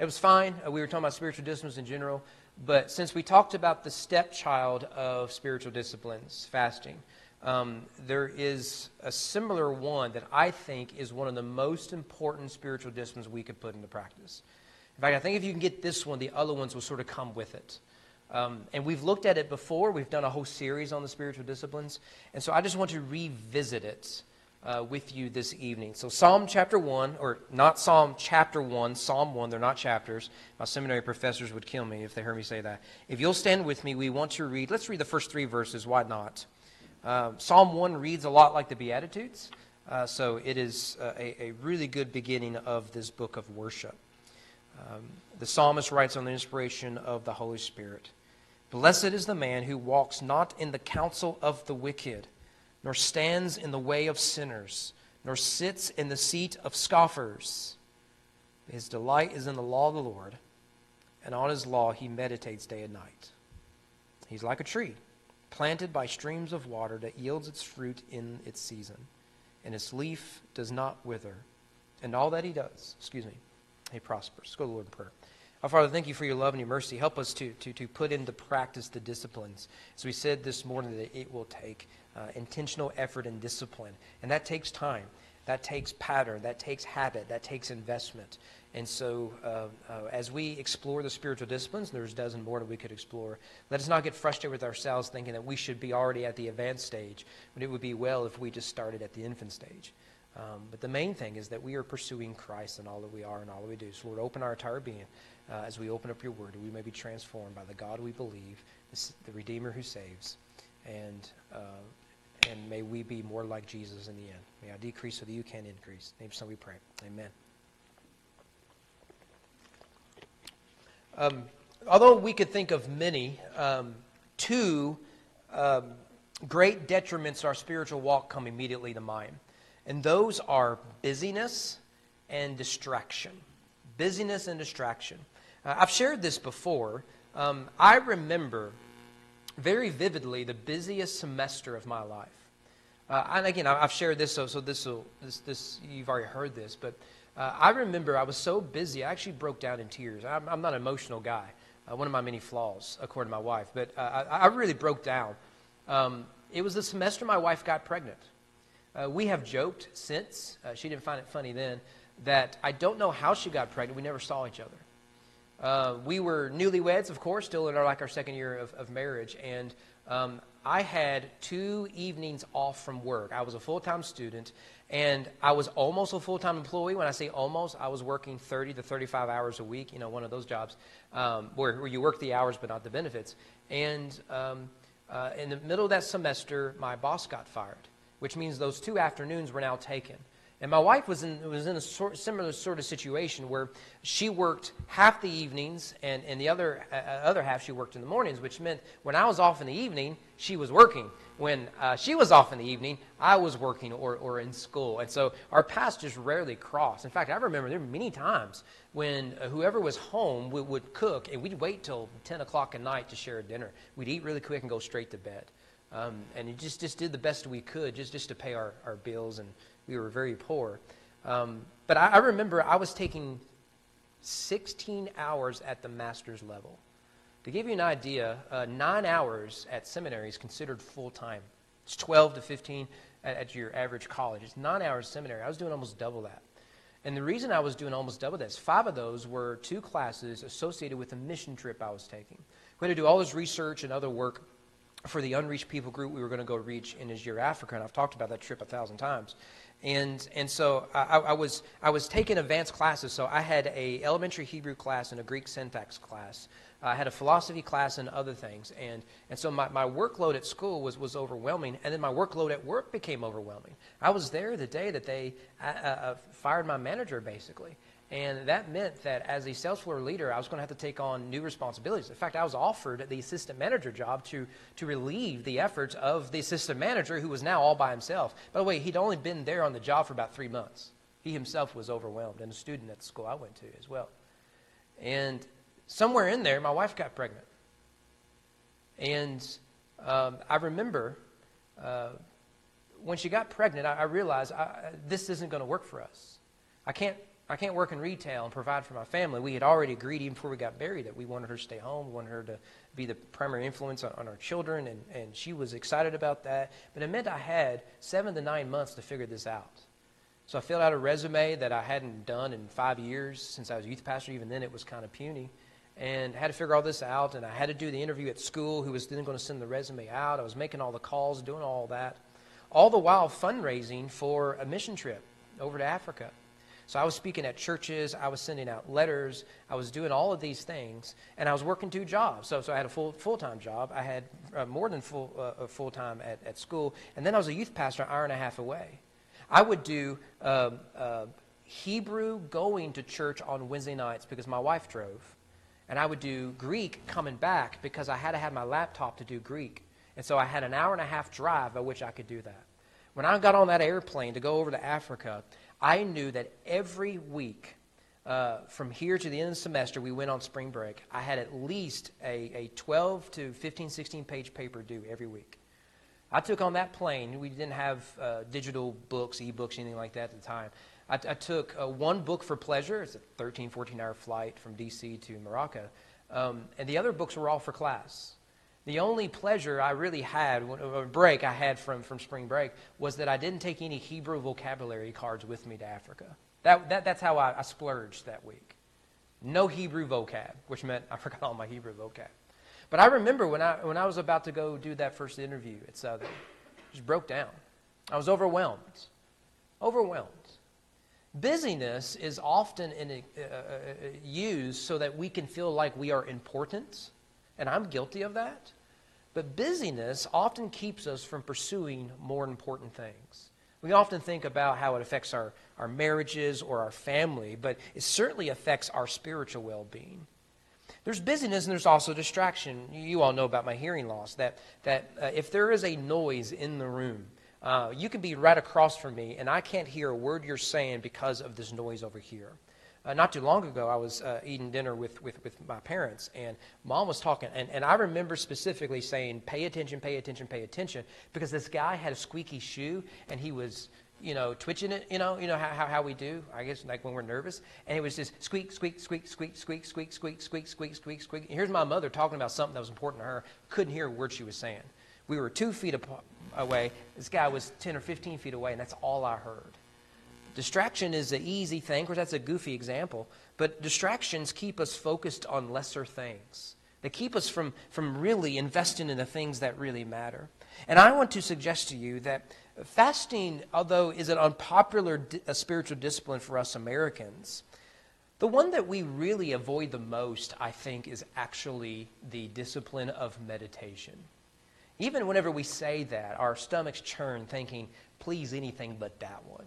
It was fine. Uh, we were talking about spiritual disciplines in general. But since we talked about the stepchild of spiritual disciplines, fasting, um, there is a similar one that I think is one of the most important spiritual disciplines we could put into practice. In fact, I think if you can get this one, the other ones will sort of come with it. Um, and we've looked at it before. We've done a whole series on the spiritual disciplines. And so I just want to revisit it uh, with you this evening. So, Psalm chapter 1, or not Psalm chapter 1, Psalm 1, they're not chapters. My seminary professors would kill me if they heard me say that. If you'll stand with me, we want to read, let's read the first three verses. Why not? Uh, Psalm 1 reads a lot like the Beatitudes. Uh, so, it is uh, a, a, really good beginning of this book of worship. Um, the psalmist writes on the inspiration of the Holy Spirit Blessed is the man who walks not in the counsel of the wicked nor stands in the way of sinners, nor sits in the seat of scoffers. His delight is in the law of the Lord, and on his law he meditates day and night. He's like a tree planted by streams of water that yields its fruit in its season, and its leaf does not wither. And all that he does, excuse me, he prospers. Let's go to the Lord in prayer. Our Father, thank you for your love and your mercy. Help us to, to, to put into practice the disciplines. As we said this morning, that it will take uh, intentional effort and discipline. And that takes time. That takes pattern. That takes habit. That takes investment. And so, uh, uh, as we explore the spiritual disciplines, there's a dozen more that we could explore. Let us not get frustrated with ourselves thinking that we should be already at the advanced stage, but it would be well if we just started at the infant stage. Um, but the main thing is that we are pursuing Christ in all that we are and all that we do. So, Lord, open our entire being uh, as we open up your word, we may be transformed by the God we believe, the Redeemer who saves. And uh, and may we be more like Jesus in the end. May I decrease so that you can increase. In name son we pray. Amen. Um, although we could think of many, um, two um, great detriments to our spiritual walk come immediately to mind. And those are busyness and distraction. Busyness and distraction. Uh, I've shared this before. Um, I remember very vividly the busiest semester of my life. Uh, and again, I've shared this, so, so this, this, you've already heard this, but uh, I remember I was so busy, I actually broke down in tears. I'm, I'm not an emotional guy, uh, one of my many flaws, according to my wife, but uh, I, I, really broke down. Um, it was the semester my wife got pregnant. Uh, we have joked since, uh, she didn't find it funny then, that I don't know how she got pregnant. We never saw each other. Uh, we were newlyweds, of course, still in our, like our second year of, of marriage, and um, I had two evenings off from work. I was a full time student, and I was almost a full time employee. When I say almost, I was working 30 to 35 hours a week, you know, one of those jobs um, where, where, you work the hours but not the benefits. And um, uh, in the middle of that semester, my boss got fired, which means those two afternoons were now taken. And my wife was in, was in a sort, similar sort of situation where she worked half the evenings and, and the other, uh, other half she worked in the mornings, which meant when I was off in the evening, she was working. When uh, she was off in the evening, I was working or, or in school. And so our paths just rarely crossed. In fact, I remember there were many times when uh, whoever was home would, would cook, and we'd wait till 10 o'clock at night to share a dinner. We'd eat really quick and go straight to bed. Um, and just, just did the best we could just, just to pay our, our bills and we were very poor. Um, but I, I remember I was taking 16 hours at the master's level. To give you an idea, uh, nine hours at seminary is considered full time. It's 12 to 15 at, at, your average college. It's nine hours seminary. I was doing almost double that. And the reason I was doing almost double that is five of those were two classes associated with a mission trip I was taking. We had to do all this research and other work for the unreached people group we were going to go reach in Niger, Africa, and I've talked about that trip a thousand times. And, and so I, I, was, I was taking advanced classes. So I had a elementary Hebrew class and a Greek syntax class. I had a philosophy class and other things. And, and so my, my workload at school was, was overwhelming. And then my workload at work became overwhelming. I was there the day that they uh, uh, fired my manager, basically. And that meant that as a sales floor leader, I was going to have to take on new responsibilities. In fact, I was offered the assistant manager job to, to relieve the efforts of the assistant manager who was now all by himself. By the way, he'd only been there on the job for about three months. He himself was overwhelmed, and a student at the school I went to as well. And somewhere in there, my wife got pregnant. And um, I remember uh, when she got pregnant, I, I realized I, this isn't going to work for us. I can't I can't work in retail and provide for my family. We had already agreed, even before we got married, that we wanted her to stay home. We wanted her to be the primary influence on, on our children, and, and she was excited about that. But it meant I had seven to nine months to figure this out. So I filled out a resume that I hadn't done in five years since I was youth pastor. Even then, it was kind of puny. And had to figure all this out, and I had to do the interview at school, who was then going to send the resume out. I was making all the calls, doing all that, all the while fundraising for a mission trip over to Africa. So I was speaking at churches, I was sending out letters, I was doing all of these things, and I was working two jobs. So, so I had a full full time job. I had uh, more than full uh, full time at, at school, and then I was a youth pastor an hour and a half away. I would do uh, uh, Hebrew going to church on Wednesday nights because my wife drove, and I would do Greek coming back because I had to have my laptop to do Greek, and so I had an hour and a half drive by which I could do that. When I got on that airplane to go over to Africa, I knew that every week, uh, from here to the end of the semester, we went on spring break. I had at least a, a 12 to 15, 16 page paper due every week. I took on that plane. We didn't have uh, digital books, e-books, anything like that at the time. I, I took uh, one book for pleasure. It's a 13, 14 hour flight from D.C. to Morocco. Um, and the other books were all for class. The only pleasure I really had, a break I had from, from spring break, was that I didn't take any Hebrew vocabulary cards with me to Africa. That, that, that's how I, I splurged that week. No Hebrew vocab, which meant I forgot all my Hebrew vocab. But I remember when I, when I was about to go do that first interview at Southern, just broke down. I was overwhelmed. Overwhelmed. Busyness is often in, uh, uh, used so that we can feel like we are important and I'm guilty of that. But busyness often keeps us from pursuing more important things. We often think about how it affects our, our marriages or our family, but it certainly affects our spiritual well being. There's busyness and there's also distraction. You all know about my hearing loss, that, that uh, if there is a noise in the room, uh, you can be right across from me and I can't hear a word you're saying because of this noise over here. Uh, not too long ago, I was uh, eating dinner with, with, with my parents, and mom was talking. And, and I remember specifically saying, Pay attention, pay attention, pay attention, because this guy had a squeaky shoe, and he was, you know, twitching it, you know, you know how, how we do, I guess, like when we're nervous. And it was just squeak, squeak, squeak, squeak, squeak, squeak, squeak, squeak, squeak, squeak, squeak. And here's my mother talking about something that was important to her. Couldn't hear a word she was saying. We were two feet away. This guy was 10 or 15 feet away, and that's all I heard. Distraction is an easy thing. Course, that's a goofy example. But distractions keep us focused on lesser things. They keep us from, from really investing in the things that really matter. And I want to suggest to you that fasting, although is an unpopular di- spiritual discipline for us Americans, the one that we really avoid the most, I think, is actually the discipline of meditation. Even whenever we say that, our stomachs churn thinking, please, anything but that one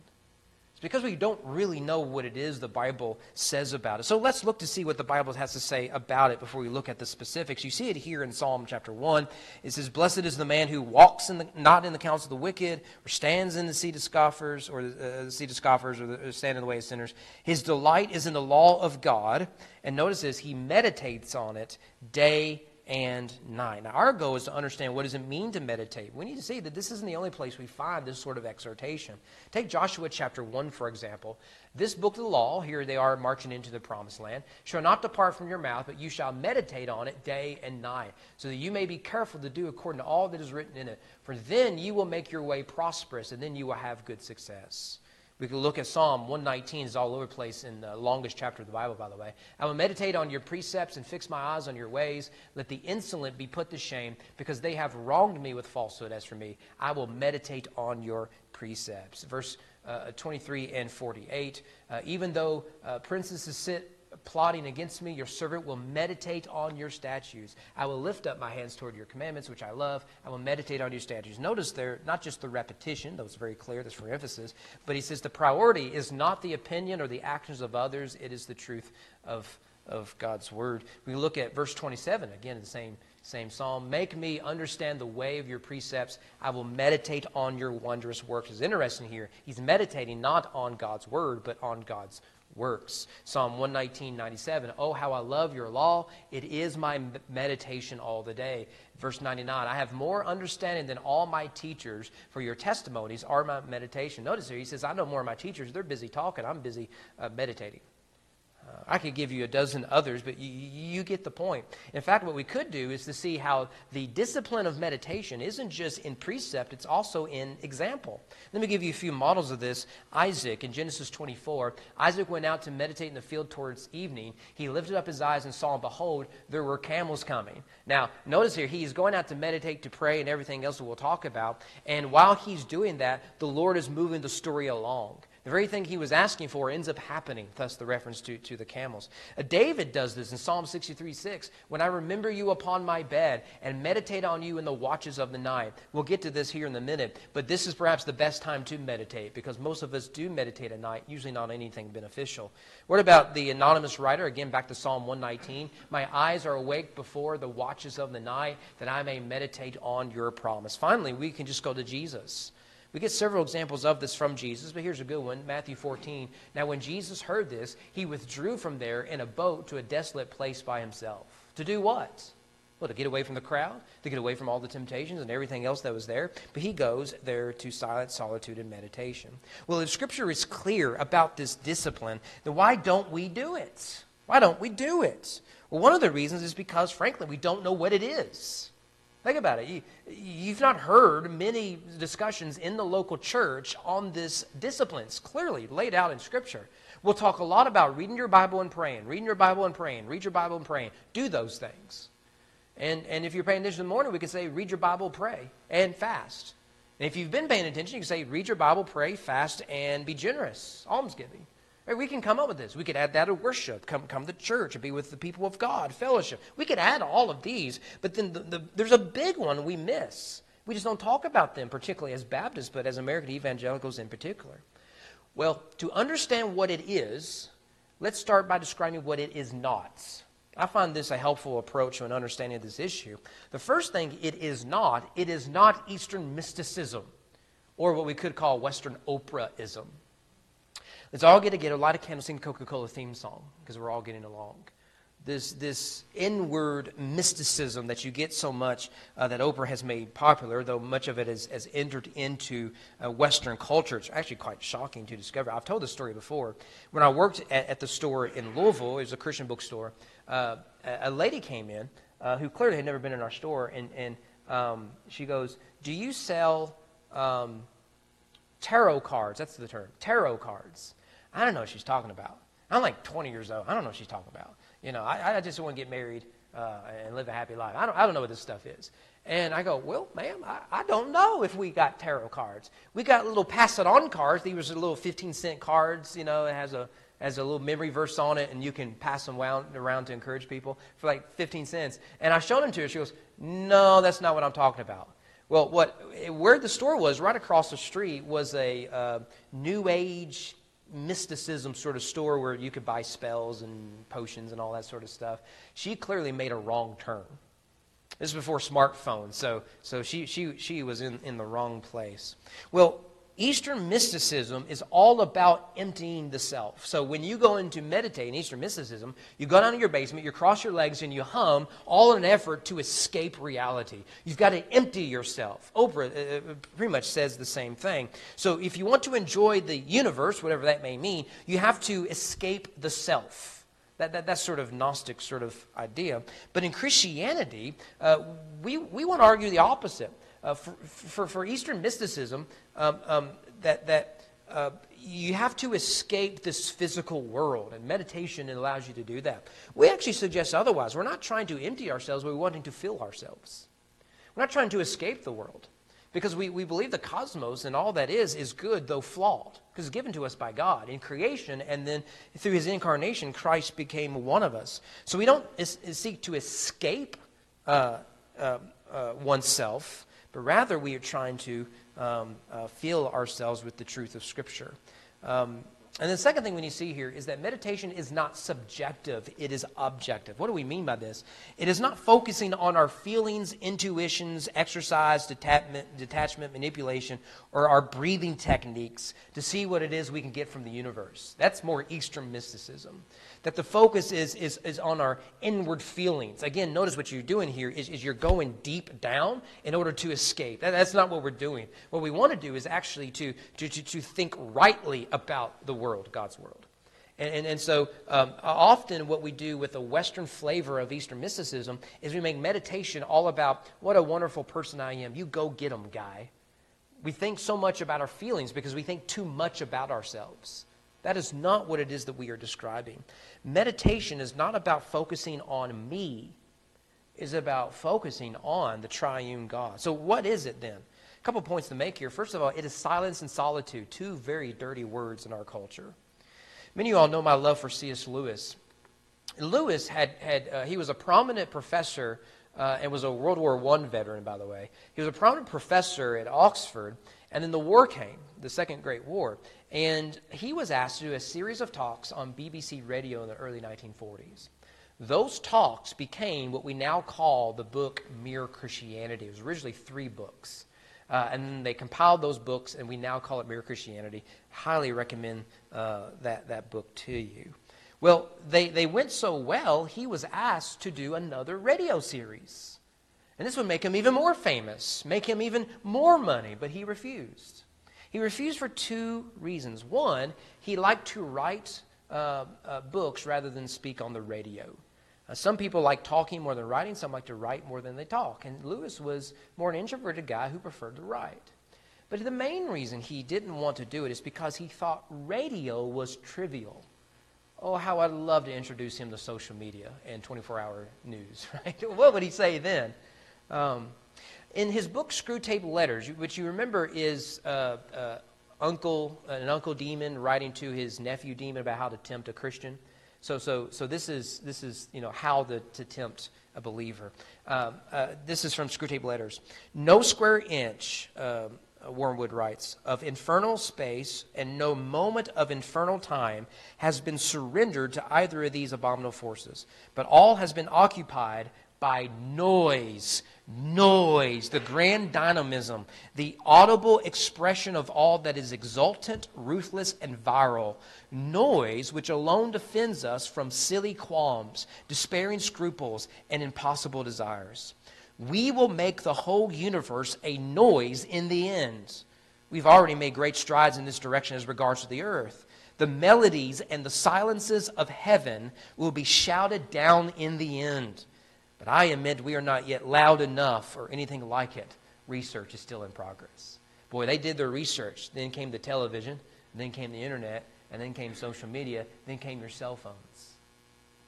because we don't really know what it is the Bible says about it. So let's look to see what the Bible has to say about it before we look at the specifics. You see it here in Psalm chapter 1. It says, Blessed is the man who walks in the, not in the counsel of the wicked, or stands in the seat of scoffers, or uh, the seat of scoffers, or, the, or stand in the way of sinners. His delight is in the law of God. And notice this, he meditates on it day and 9. Now, our goal is to understand what does it mean to meditate. We need to see that this isn't the only place we find this sort of exhortation. Take Joshua chapter 1, for example. This book of the law, here they are marching into the promised land, shall not depart from your mouth, but you shall meditate on it day and night, so that you may be careful to do according to all that is written in it. For then you will make your way prosperous, and then you will have good success. We can look at Psalm 119, is all over the place in the longest chapter of the Bible, by the way. I will meditate on your precepts and fix my eyes on your ways. Let the insolent be put to shame, because they have wronged me with falsehood. As for me, I will meditate on your precepts. Verse uh, 23 and 48. Uh, even though uh, princes sit plotting against me. Your servant will meditate on your statutes. I will lift up my hands toward your commandments, which I love. I will meditate on your statutes. Notice there, not just the repetition, that was very clear, that's for emphasis, but he says the priority is not the opinion or the actions of others, it is the truth of, of God's word. We look at verse 27, again, in the same, same psalm. Make me understand the way of your precepts. I will meditate on your wondrous works. It's interesting here. He's meditating not on God's word, but on God's works. Psalm 119, 97. Oh, how I love your law. It is my meditation all the day. Verse 99. I have more understanding than all my teachers, for your testimonies are my meditation. Notice here, he says, I know more of my teachers. They're busy talking. I'm busy uh, meditating. Uh, I could give you a dozen others, but you, you, get the point. In fact, what we could do is to see how the discipline of meditation isn't just in precept, it's also in example. Let me give you a few models of this. Isaac in Genesis 24, Isaac went out to meditate in the field towards evening. He lifted up his eyes and saw, and behold, there were camels coming. Now, notice here, he's going out to meditate, to pray, and everything else that we'll talk about. And while he's doing that, the Lord is moving the story along. The very thing he was asking for ends up happening, thus the reference to, to the camels. Uh, David does this in Psalm 63 6. When I remember you upon my bed and meditate on you in the watches of the night. We'll get to this here in a minute, but this is perhaps the best time to meditate because most of us do meditate at night, usually not anything beneficial. What about the anonymous writer? Again, back to Psalm 119. My eyes are awake before the watches of the night that I may meditate on your promise. Finally, we can just go to Jesus. We get several examples of this from Jesus, but here's a good one Matthew 14. Now, when Jesus heard this, he withdrew from there in a boat to a desolate place by himself. To do what? Well, to get away from the crowd, to get away from all the temptations and everything else that was there. But he goes there to silent solitude and meditation. Well, if Scripture is clear about this discipline, then why don't we do it? Why don't we do it? Well, one of the reasons is because, frankly, we don't know what it is. Think about it. You, you've not heard many discussions in the local church on this discipline. It's clearly laid out in Scripture. We'll talk a lot about reading your Bible and praying, reading your Bible and praying, read your Bible and praying. Do those things. And, and if you're paying attention in the morning, we can say, read your Bible, pray, and fast. And if you've been paying attention, you can say, read your Bible, pray, fast, and be generous. Almsgiving. Right, we can come up with this. We could add that to worship, come, come to church, and be with the people of God, fellowship. We could add all of these, but then the, the, there's a big one we miss. We just don't talk about them, particularly as Baptists, but as American evangelicals in particular. Well, to understand what it is, let's start by describing what it is not. I find this a helpful approach to an understanding of this issue. The first thing it is not, it is not Eastern mysticism, or what we could call Western Oprahism. Let's all get together, light a candle, sing the Coca Cola theme song because we're all getting along. This, this inward mysticism that you get so much uh, that Oprah has made popular, though much of it has, has entered into uh, Western culture. It's actually quite shocking to discover. I've told this story before. When I worked at, at the store in Louisville, it was a Christian bookstore, uh, a, a, lady came in uh, who clearly had never been in our store, and, and um, she goes, Do you sell um, tarot cards? That's the term, tarot cards. I don't know what she's talking about. I'm like 20 years old. I don't know what she's talking about. You know, I, I just want to get married uh, and live a happy life. I don't, I don't know what this stuff is. And I go, well, ma'am, I, I don't know if we got tarot cards. We got little pass it on cards. These are little 15 cent cards. You know, it has a has a little memory verse on it, and you can pass them around, around to encourage people for like 15 cents. And I showed them to her. She goes, no, that's not what I'm talking about. Well, what where the store was, right across the street, was a uh, New Age mysticism sort of store where you could buy spells and potions and all that sort of stuff. She clearly made a wrong turn. This is before smartphones, so, so she, she, she was in, in the wrong place. Well, Eastern mysticism is all about emptying the self. So when you go into meditate in Eastern mysticism, you go down to your basement, you cross your legs, and you hum, all in an effort to escape reality. You've got to empty yourself. Oprah uh, uh, pretty much says the same thing. So if you want to enjoy the universe, whatever that may mean, you have to escape the self. That, that, that's sort of Gnostic sort of idea. But in Christianity, uh, we, we want to argue the opposite. Uh, for, for, Eastern mysticism, um, um, that, that uh, you have to escape this physical world, and meditation allows you to do that. We actually suggest otherwise. We're not trying to empty ourselves, we're wanting to fill ourselves. We're not trying to escape the world because we, we believe the cosmos and all that is is good, though flawed, because it's given to us by God in creation, and then through his incarnation, Christ became one of us. So we don't seek to escape uh, uh, uh oneself but rather we are trying to um, uh, fill ourselves with the truth of Scripture. Um, and the second thing we need to see here is that meditation is not subjective, it is objective. What do we mean by this? It is not focusing on our feelings, intuitions, exercise, detachment, manipulation, or our breathing techniques to see what it is we can get from the universe. That's more Eastern mysticism. That the focus is, is, is on our inward feelings. Again, notice what you're doing here is, is you're going deep down in order to escape. That, that's not what we're doing. What we want to do is actually to, to, to, to think rightly about the world, God's world. And, and, and so um, often what we do with the Western flavor of Eastern mysticism is we make meditation all about what a wonderful person I am. You go get them, guy. We think so much about our feelings because we think too much about ourselves. That is not what it is that we are describing. Meditation is not about focusing on me, it's about focusing on the triune God. So, what is it then? Couple points to make here. First of all, it is silence and solitude, two very dirty words in our culture. Many of you all know my love for C.S. Lewis. Lewis had, had uh, he was a prominent professor uh, and was a World War I veteran, by the way. He was a prominent professor at Oxford, and then the war came, the Second Great War, and he was asked to do a series of talks on BBC radio in the early 1940s. Those talks became what we now call the book Mere Christianity. It was originally three books. Uh, and then they compiled those books, and we now call it Mere Christianity. Highly recommend uh, that, that book to you. Well, they, they went so well, he was asked to do another radio series. And this would make him even more famous, make him even more money, but he refused. He refused for two reasons. One, he liked to write uh, uh books rather than speak on the radio. Uh, some people like talking more than writing, some like to write more than they talk. And Lewis was more an introverted guy who preferred to write. But the main reason he didn't want to do it is because he thought radio was trivial. Oh, how I'd love to introduce him to social media and 24 hour news, right? what would he say then? Um, in his book, Screwtape Letters, which you remember is uh, uh, uncle, an uncle demon writing to his nephew demon about how to tempt a Christian. So, so, so this is this is you know how the, to tempt a believer. Um, uh, this is from Screwtape Letters. No square inch, uh, Wormwood writes, of infernal space and no moment of infernal time has been surrendered to either of these abominable forces, but all has been occupied by noise, noise, the grand dynamism, the audible expression of all that is exultant, ruthless, and viral. Noise which alone defends us from silly qualms, despairing scruples, and impossible desires. We will make the whole universe a noise in the end. We've already made great strides in this direction as regards to the earth. The melodies and the silences of heaven will be shouted down in the end. But I admit we are not yet loud enough or anything like it. Research is still in progress. Boy, they did their research. Then came the television, then came the internet, and then came social media, then came your cell phones.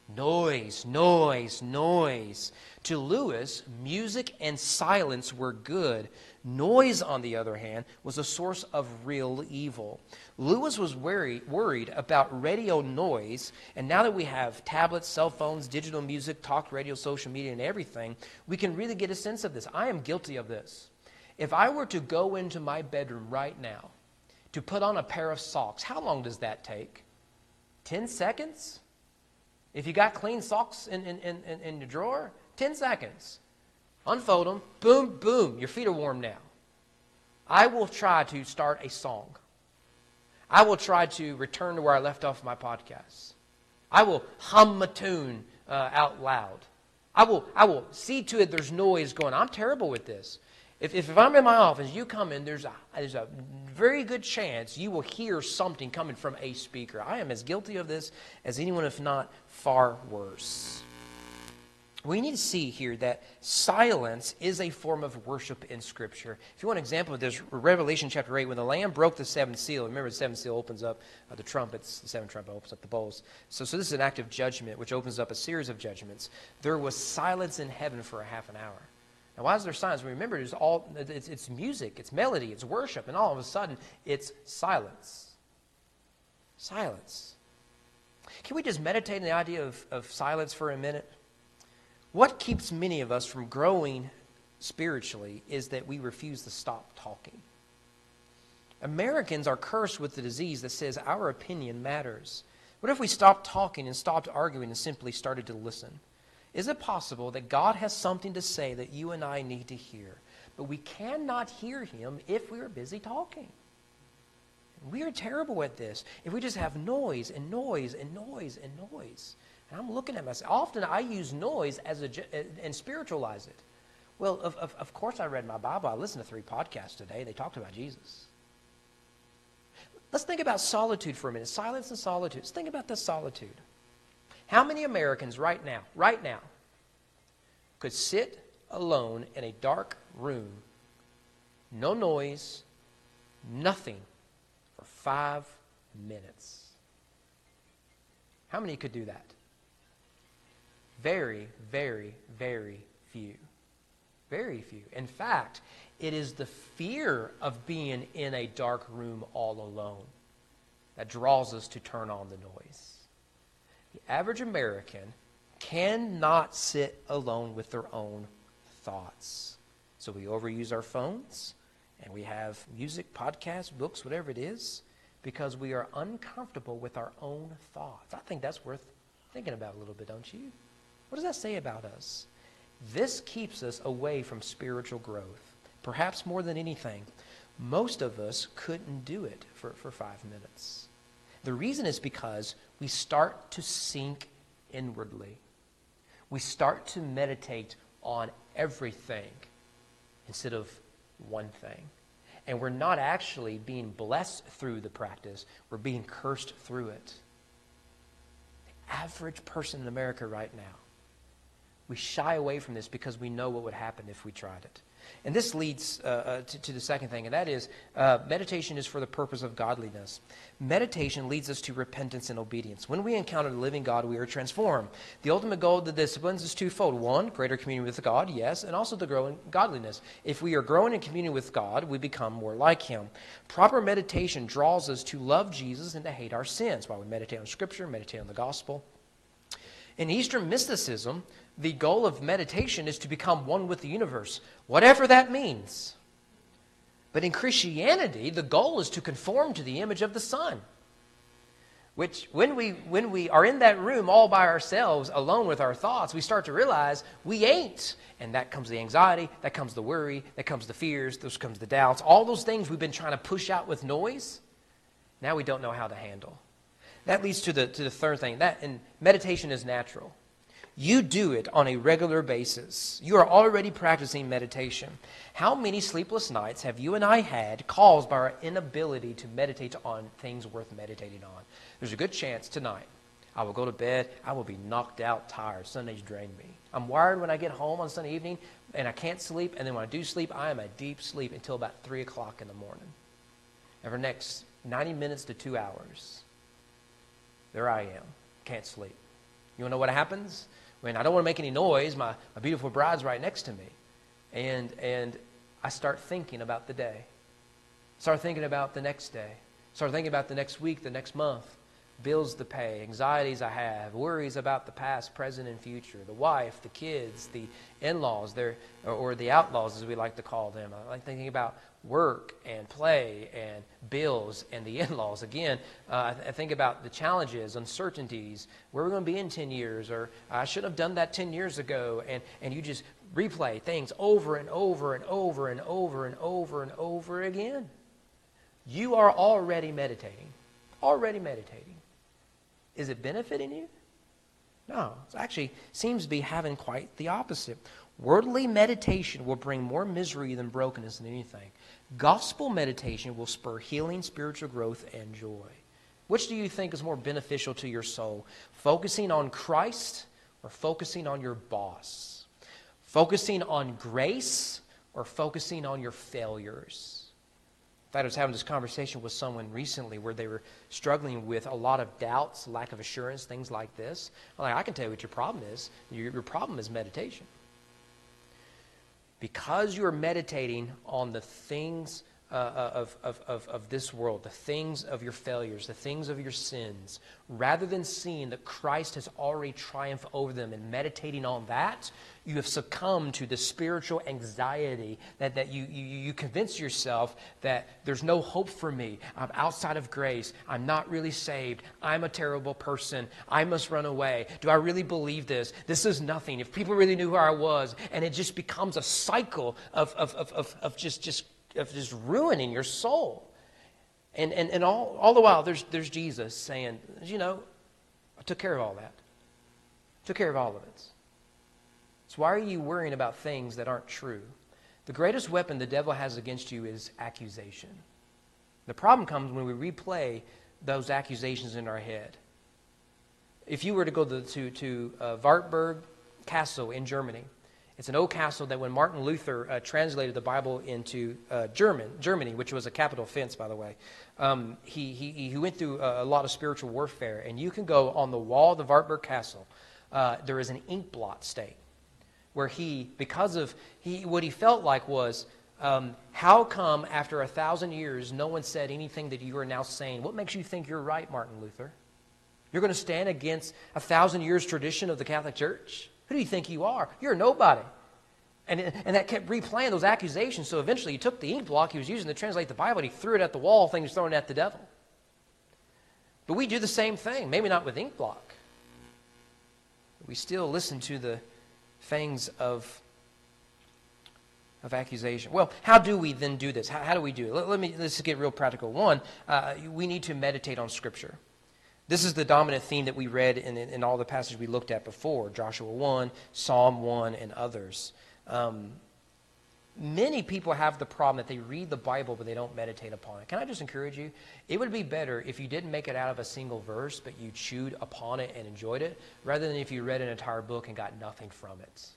Noise, noise, noise. To Lewis, music and silence were good. Noise, on the other hand, was a source of real evil. Lewis was worried, worried about radio noise, and now that we have tablets, cell phones, digital music, talk radio, social media, and everything, we can really get a sense of this. I am guilty of this. If I were to go into my bedroom right now to put on a pair of socks, how long does that take? 10 seconds? If you got clean socks in, in, in, in your drawer, 10 seconds. Unfold them, boom, boom, your feet are warm now. I will try to start a song. I will try to return to where I left off my podcast. I will hum a tune uh, out loud. I will, I will see to it there's noise going. I'm terrible with this. If, if, I'm in my office, you come in, there's a, there's a very good chance you will hear something coming from a speaker. I am as guilty of this as anyone, if not far worse we need to see here that silence is a form of worship in Scripture. If you want an example of this, Revelation chapter 8, when the Lamb broke the seventh seal, remember the seventh seal opens up uh, the trumpets, the seventh trumpet opens up the bowls. So, so this is an act of judgment, which opens up a series of judgments. There was silence in heaven for a half an hour. Now, why is there silence? We remember, it's, all, it's, it's music, it's melody, it's worship, and all of a sudden, it's silence. Silence. Can we just meditate on the idea of, of silence for a minute? What keeps many of us from growing spiritually is that we refuse to stop talking. Americans are cursed with the disease that says our opinion matters. What if we stopped talking and stopped arguing and simply started to listen? Is it possible that God has something to say that you and I need to hear, but we cannot hear Him if we are busy talking? We are terrible at this. If we just have noise and noise and noise and noise. And I'm looking at myself. Often I use noise as a, uh, and spiritualize it. Well, of, of, of course I read my Bible. I listened to three podcasts today. They talked about Jesus. Let's think about solitude for a minute. Silence and solitude. Let's think about this solitude. How many Americans right now, right now, could sit alone in a dark room, no noise, nothing, for five minutes? How many could do that? Very, very, very few. Very few. In fact, it is the fear of being in a dark room all alone that draws us to turn on the noise. Average American cannot sit alone with their own thoughts. So we overuse our phones and we have music, podcasts, books, whatever it is, because we are uncomfortable with our own thoughts. I think that's worth thinking about a little bit, don't you? What does that say about us? This keeps us away from spiritual growth. Perhaps more than anything, most of us couldn't do it for, for five minutes. The reason is because we start to sink inwardly. We start to meditate on everything instead of one thing. And we're not actually being blessed through the practice, we're being cursed through it. The average person in America right now, we shy away from this because we know what would happen if we tried it. And this leads uh, uh, to, to, the second thing, and that is uh, meditation is for the purpose of godliness. Meditation leads us to repentance and obedience. When we encounter the living God, we are transformed. The ultimate goal of the disciplines is twofold one, greater communion with God, yes, and also the growing godliness. If we are growing in communion with God, we become more like Him. Proper meditation draws us to love Jesus and to hate our sins while we meditate on Scripture, meditate on the gospel. In Eastern mysticism, the goal of meditation is to become one with the universe, whatever that means. But in Christianity, the goal is to conform to the image of the Son. Which, when we, when we are in that room all by ourselves, alone with our thoughts, we start to realize we ain't. And that comes the anxiety, that comes the worry, that comes the fears, those comes the doubts. All those things we've been trying to push out with noise, now we don't know how to handle. That leads to the, to the third thing. That, and meditation is natural. You do it on a regular basis. You are already practicing meditation. How many sleepless nights have you and I had caused by our inability to meditate on things worth meditating on? There's a good chance tonight I will go to bed, I will be knocked out, tired. Sundays drain me. I'm wired when I get home on Sunday evening, and I can't sleep, and then when I do sleep, I am a deep sleep until about 3 o'clock in the morning. And for next 90 minutes to two hours, there I am, can't sleep. You want to know what happens? When I don't want to make any noise, my, my beautiful bride's right next to me. And, and I start thinking about the day. Start thinking about the next day. Start thinking about the next week, the next month. Bills to pay, anxieties I have, worries about the past, present, and future. The wife, the kids, the in laws, or, the outlaws, as we like to call them. I like thinking about work and play and bills and the in laws. Again, uh, I, th- I, think about the challenges, uncertainties, where we're going to be in 10 years, or I should have done that 10 years ago. And, and you just replay things over and over and over and over and over and over again. You are already meditating. Already meditating. Is it benefiting you? No. It actually seems to be having quite the opposite. Worldly meditation will bring more misery than brokenness than anything. Gospel meditation will spur healing, spiritual growth, and joy. Which do you think is more beneficial to your soul? Focusing on Christ or focusing on your boss? Focusing on grace or focusing on your failures? Fact, I was having this conversation with someone recently where they were struggling with a lot of doubts, lack of assurance, things like this. I'm like, I can tell you what your problem is. Your, your problem is meditation because you are meditating on the things uh, uh, of, of, of, of this world, the things of your failures, the things of your sins, rather than seeing that Christ has already triumphed over them and meditating on that, you have succumbed to the spiritual anxiety that, that you, you, you convince yourself that there's no hope for me. I'm outside of grace. I'm not really saved. I'm a terrible person. I must run away. Do I really believe this? This is nothing. If people really knew who I was, and it just becomes a cycle of, of, of, of, of just, just of just ruining your soul. And, and, and all, all the while, there's, there's Jesus saying, you know, I took care of all that. I took care of all of it. So why are you worrying about things that aren't true? The greatest weapon the devil has against you is accusation. The problem comes when we replay those accusations in our head. If you were to go to, to, to uh, Wartburg Castle in Germany, it's an old castle that when Martin Luther uh, translated the Bible into uh, German, Germany, which was a capital offense, by the way, um, he, he, he went through a, a, lot of spiritual warfare. And you can go on the wall of the Wartburg Castle. Uh, there is an ink blot stain where he, because of he, what he felt like was, um, how come after a thousand years no one said anything that you are now saying? What makes you think you're right, Martin Luther? You're going to stand against a thousand years tradition of the Catholic Church? Who do you think you are? You're a nobody. And, and that kept replaying those accusations. So eventually he took the ink block he was using to translate the Bible and he threw it at the wall, things it at the devil. But we do the same thing, maybe not with ink block. We still listen to the things of, of accusation. Well, how do we then do this? How, how do we do it? Let, let, me, let's get real practical. One, uh, we need to meditate on Scripture. This is the dominant theme that we read in, in, in, all the passages we looked at before Joshua 1, Psalm 1, and others. Um, many people have the problem that they read the Bible but they don't meditate upon it. Can I just encourage you? It would be better if you didn't make it out of a single verse, but you chewed upon it and enjoyed it, rather than if you read an entire book and got nothing from it.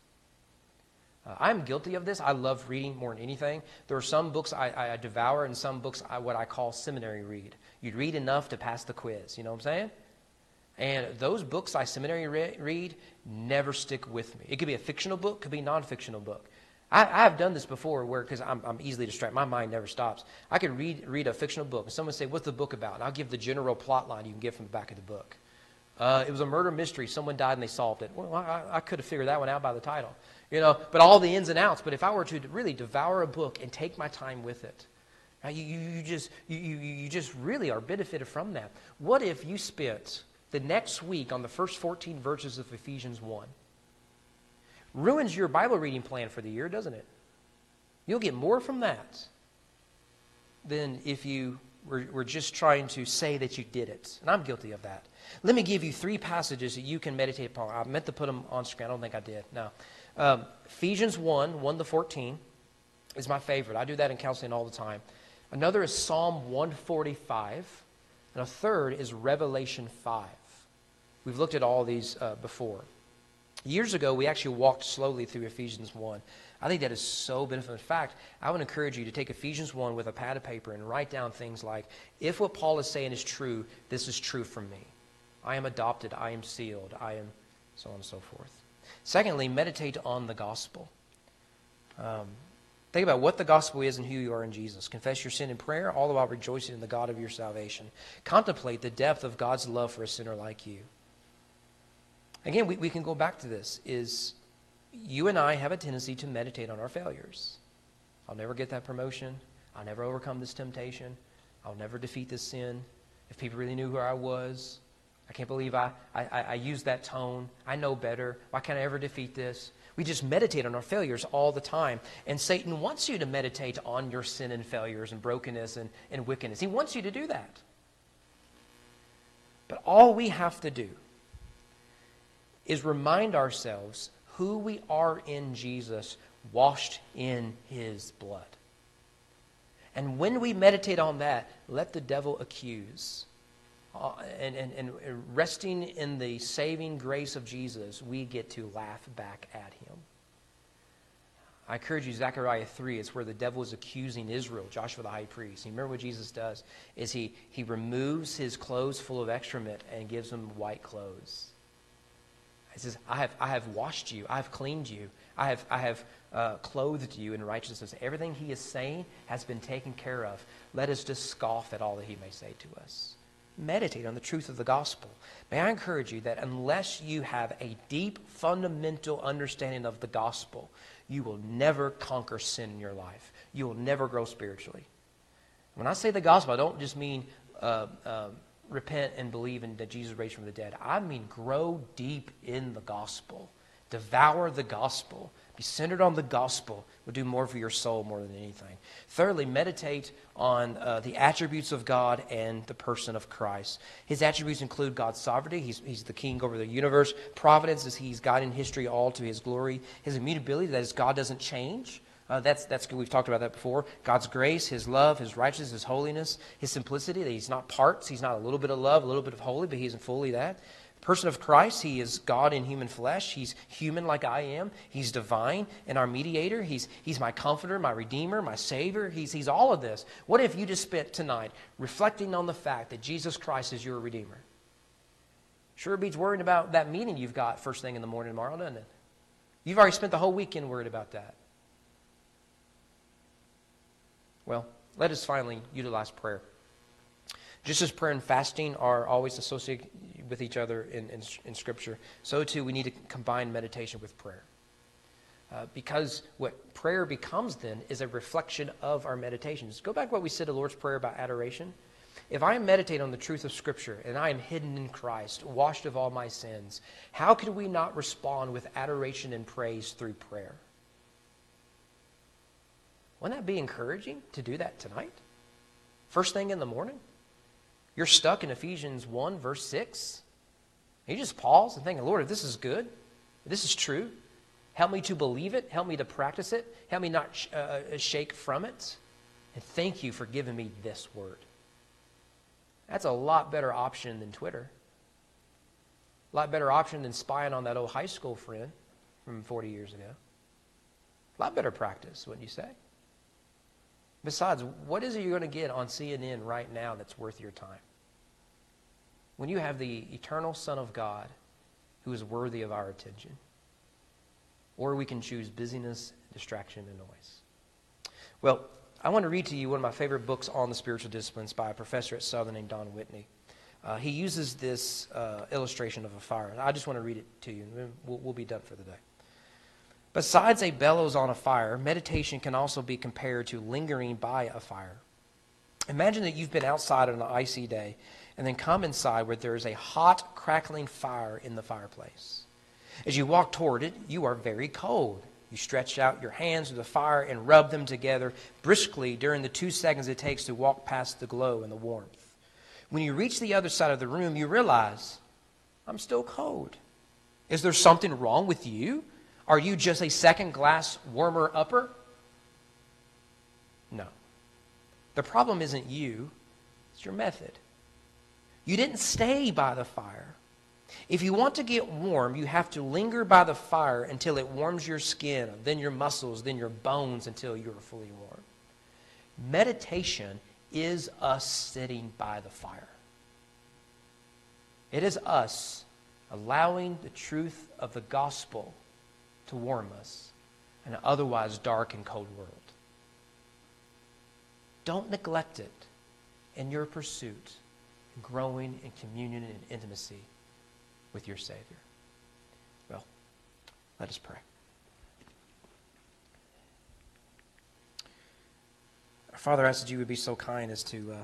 Uh, I'm guilty of this. I love reading more than anything. There are some books I, I devour and some books I, what I call seminary read. You'd read enough to pass the quiz. You know what I'm saying? And those books I seminary re- read never stick with me. It could be a fictional book, could be a non-fictional book. I, I have done this before where, because I'm, I'm easily distracted, my mind never stops. I could read, read a fictional book, and someone say, What's the book about? And I'll give the general plot line you can get from the back of the book. Uh, it was a murder mystery. Someone died and they solved it. Well, I, I could have figured that one out by the title. You know, but all the ins and outs. But if I were to really devour a book and take my time with it, you, you, you, just, you, you just really are benefited from that. What if you spent the next week on the first 14 verses of Ephesians 1? Ruins your Bible reading plan for the year, doesn't it? You'll get more from that than if you were, were just trying to say that you did it. And I'm guilty of that. Let me give you three passages that you can meditate upon. I meant to put them on screen. I don't think I did. No. Um, Ephesians 1 1 to 14 is my favorite. I do that in counseling all the time. Another is Psalm 145. And a third is Revelation 5. We've looked at all these uh, before. Years ago, we actually walked slowly through Ephesians 1. I think that is so beneficial. In fact, I would encourage you to take Ephesians 1 with a pad of paper and write down things like, if what Paul is saying is true, this is true for me. I am adopted, I am sealed, I am so on and so forth. Secondly, meditate on the gospel. Um, think about what the gospel is and who you are in Jesus. Confess your sin in prayer, all while rejoicing in the God of your salvation. Contemplate the depth of God's love for a sinner like you. Again, we, we can go back to this is you and I have a tendency to meditate on our failures. I'll never get that promotion. I'll never overcome this temptation. I'll never defeat this sin. If people really knew who I was, I can't believe I, I, I used that tone. I know better. Why can't I ever defeat this? We just meditate on our failures all the time. And Satan wants you to meditate on your sin and failures and brokenness and, and wickedness. He wants you to do that. But all we have to do is remind ourselves who we are in Jesus, washed in his blood. And when we meditate on that, let the devil accuse and, and, and resting in the saving grace of Jesus, we get to laugh back at him. I encourage you, Zechariah 3, it's where the devil is accusing Israel, Joshua the high priest. You remember what Jesus does? Is he, he removes his clothes full of excrement and gives them white clothes. He says, I have, I have washed you, I have cleaned you, I have, I have uh, clothed you in righteousness. Everything he is saying has been taken care of. Let us just scoff at all that he may say to us. Meditate on the truth of the gospel. May I encourage you that unless you have a deep, fundamental understanding of the gospel, you will never conquer sin in your life. You will never grow spiritually. When I say the gospel, I don't just mean uh, uh, repent and believe in that Jesus raised from the dead. I mean grow deep in the gospel, devour the gospel, be centered on the gospel will do more for your soul more than anything. Thirdly, meditate on uh, the attributes of God and the person of Christ. His attributes include God's sovereignty. He's, he's the king over the universe. Providence is he's guiding history all to his glory. His immutability, that is, God doesn't change. Uh, that's, that's good. We've talked about that before. God's grace, His love, His righteousness, His holiness, His simplicity, that He's not parts. He's not a little bit of love, a little bit of holy, but He isn't fully that person of Christ, he is God in human flesh. He's human like I am. He's divine and our mediator. He's, he's my comforter, my redeemer, my savior. He's, he's all of this. What if you just spent tonight reflecting on the fact that Jesus Christ is your redeemer? Sure beats worrying about that meeting you've got first thing in the morning tomorrow, doesn't it? You've already spent the whole weekend worried about that. Well, let us finally utilize prayer. Just as prayer and fasting are always associated with each other in, in, in Scripture, so too we need to combine meditation with prayer. Uh, because what prayer becomes then is a reflection of our meditations. Go back to what we said the Lord's Prayer about adoration. If I meditate on the truth of Scripture and I am hidden in Christ, washed of all my sins, how could we not respond with adoration and praise through prayer? Wouldn't that be encouraging to do that tonight? First thing in the morning? You're stuck in Ephesians 1, verse 6. You just pause and think, Lord, if this is good, if this is true, help me to believe it, help me to practice it, help me not sh- uh, uh, shake from it. And thank you for giving me this word. That's a lot better option than Twitter. A lot better option than spying on that old high school friend from 40 years ago. A lot better practice, wouldn't you say? Besides, what is it you're going to get on CNN right now that's worth your time? When you have the eternal Son of God who is worthy of our attention. Or we can choose busyness, distraction, and noise. Well, I want to read to you one of my favorite books on the spiritual disciplines by a professor at Southern named Don Whitney. Uh, he uses this uh, illustration of a fire. I just want to read it to you, and we'll, we'll be done for the day. Besides a bellows on a fire, meditation can also be compared to lingering by a fire. Imagine that you've been outside on an icy day and then come inside where there is a hot, crackling fire in the fireplace. As you walk toward it, you are very cold. You stretch out your hands to the fire and rub them together briskly during the two seconds it takes to walk past the glow and the warmth. When you reach the other side of the room, you realize, I'm still cold. Is there something wrong with you? Are you just a second glass warmer upper? No. The problem isn't you, it's your method. You didn't stay by the fire. If you want to get warm, you have to linger by the fire until it warms your skin, then your muscles, then your bones until you are fully warm. Meditation is us sitting by the fire. It is us allowing the truth of the gospel to warm us in an otherwise dark and cold world. Don't neglect it in your pursuit growing in communion and intimacy with your Savior. Well, let us pray. Our Father, I ask that you would be so kind as to uh,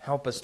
help us.